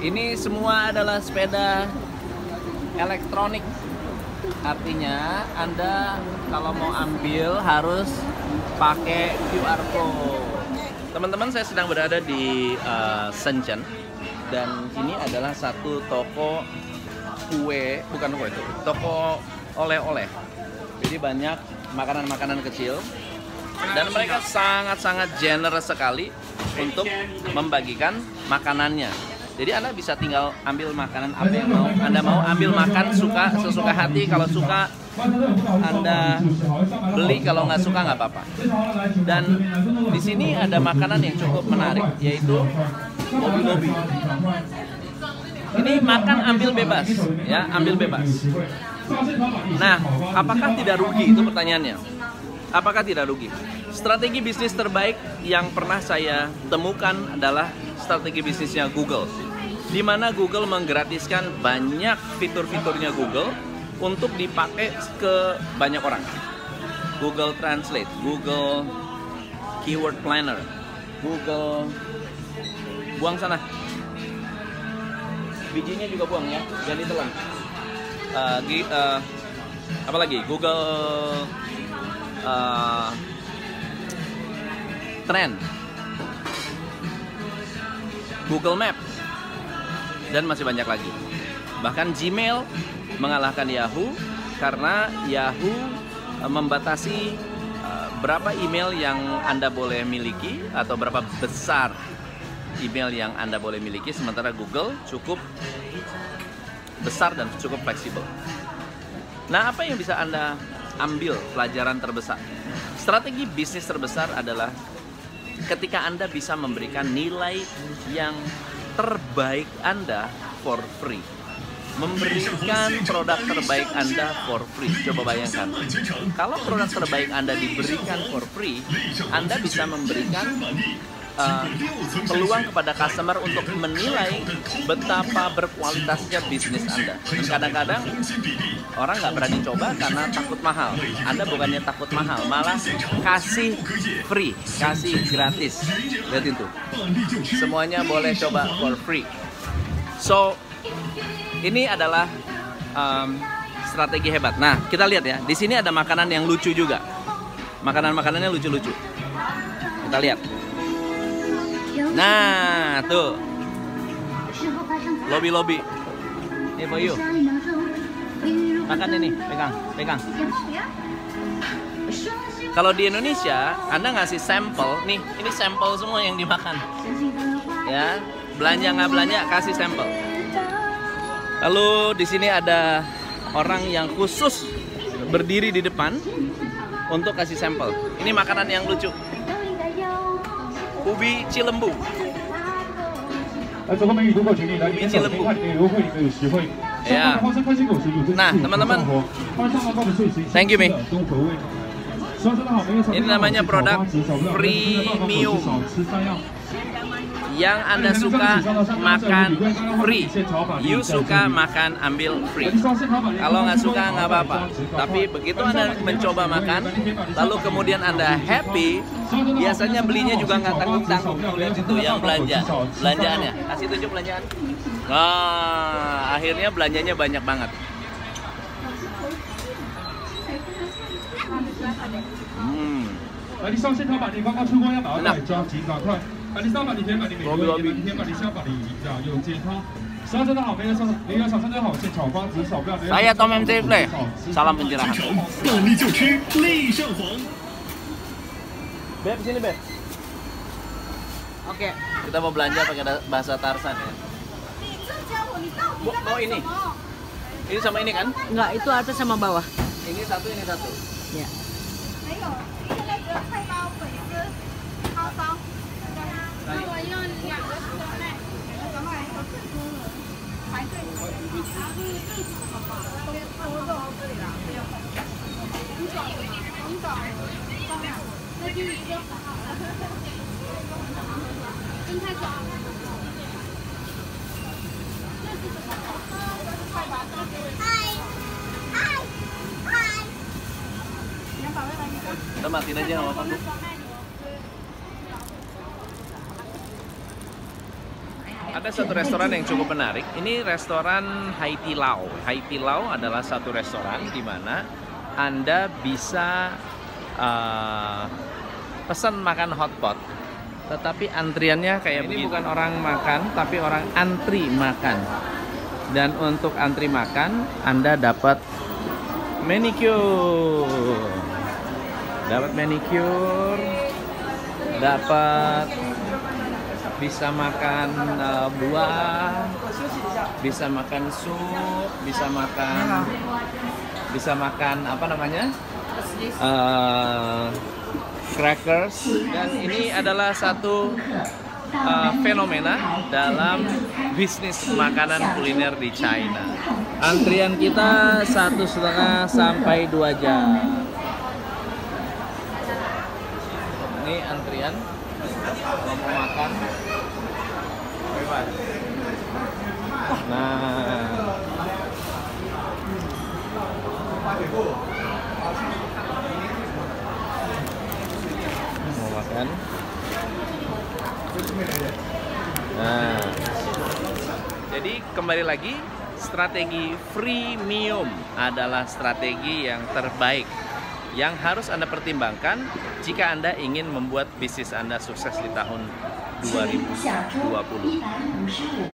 Ini semua adalah sepeda elektronik. Artinya Anda kalau mau ambil harus pakai QR code. Teman-teman, saya sedang berada di uh, Shenzhen dan ini adalah satu toko kue, bukan kue itu, toko oleh-oleh. Jadi banyak makanan-makanan kecil dan mereka sangat-sangat generous sekali untuk membagikan makanannya. Jadi Anda bisa tinggal ambil makanan apa yang mau. Anda mau ambil makan suka sesuka hati. Kalau suka Anda beli, kalau nggak suka nggak apa-apa. Dan di sini ada makanan yang cukup menarik, yaitu lobi-lobi. Ini makan ambil bebas, ya ambil bebas. Nah, apakah tidak rugi? Itu pertanyaannya. Apakah tidak rugi? Strategi bisnis terbaik yang pernah saya temukan adalah strategi bisnisnya Google. Di mana Google menggratiskan banyak fitur-fiturnya Google untuk dipakai ke banyak orang. Google Translate, Google Keyword Planner, Google buang sana. Bijinya juga buang ya, jangan ditelan. Uh, uh, apa? Google uh, Trend, Google Map, dan masih banyak lagi. Bahkan Gmail mengalahkan Yahoo karena Yahoo membatasi berapa email yang Anda boleh miliki atau berapa besar email yang Anda boleh miliki sementara Google cukup besar dan cukup fleksibel. Nah, apa yang bisa Anda ambil pelajaran terbesar? Strategi bisnis terbesar adalah ketika Anda bisa memberikan nilai yang terbaik Anda for free. Memberikan produk terbaik Anda for free. Coba bayangkan. Kalau produk terbaik Anda diberikan for free, Anda bisa memberikan uh, peluang kepada customer untuk menilai betapa berkualitasnya bisnis Anda. Kadang-kadang orang nggak berani coba karena takut mahal. Anda bukannya takut mahal, malah kasih free, kasih gratis. Lihat itu. Semuanya boleh coba for free. So, ini adalah um, strategi hebat. Nah, kita lihat ya. Di sini ada makanan yang lucu juga. Makanan-makanannya lucu-lucu. Kita lihat. Nah, tuh. Lobby-lobby. Ini for you. Makan ini, pegang, pegang. Kalau di Indonesia, Anda ngasih sampel, nih, ini sampel semua yang dimakan. Ya, belanja nggak belanja, kasih sampel. Lalu di sini ada orang yang khusus berdiri di depan untuk kasih sampel. Ini makanan yang lucu. Ubi cilembu. Ubi cilembu. Ya. Nah, teman-teman. Thank you, Mi. Ini namanya produk premium. Yang Anda suka makan free, you suka makan ambil free. Kalau nggak suka nggak apa-apa. Tapi begitu Anda mencoba makan, lalu kemudian Anda happy, biasanya belinya juga nggak tanggung-tanggung. Lihat itu yang belanja, belanjaannya. Kasih tunjuk belanjaan. Nah, akhirnya belanjanya banyak banget. Hmm. 你上线他把你刚刚出关要把它带抓紧，赶快！啊，你上把你填把你美国，你填把你下把你呀有健康。十二真的好，没有上，没有上真的好，现炒瓜子少不要。 Saya Tom MC Play. Salam pencerahan. 动力就吃力上皇。 Beb, sini Beb. Oke, kita mau belanja pakai da- bahasa Tarsan ya. Bu, mau ini? Ini sama ini kan? Enggak, itu atas sama bawah. Ini satu, ini satu. Ya. 你找，你找，那就一个。跟他找。这是什么？菜包。嗨嗨嗨。你要把那个。 Kita matiin aja nggak apa-apa. Bu. Ada satu restoran yang cukup menarik. Ini restoran Haiti Lao. Haiti Lao adalah satu restoran di mana anda bisa uh, pesan makan hotpot. Tetapi antriannya kayak ini bukan orang makan, tapi orang antri makan. Dan untuk antri makan, Anda dapat manicure. Dapat manicure, dapat bisa makan uh, buah, bisa makan sup, bisa makan bisa makan apa namanya? Uh, crackers dan ini adalah satu uh, fenomena dalam bisnis makanan kuliner di China. Antrian kita satu setengah sampai dua jam. Ini antrian kalau mau makan. Nah, mau makan. Nah, jadi kembali lagi strategi freemium adalah strategi yang terbaik yang harus Anda pertimbangkan jika Anda ingin membuat bisnis Anda sukses di tahun 2020.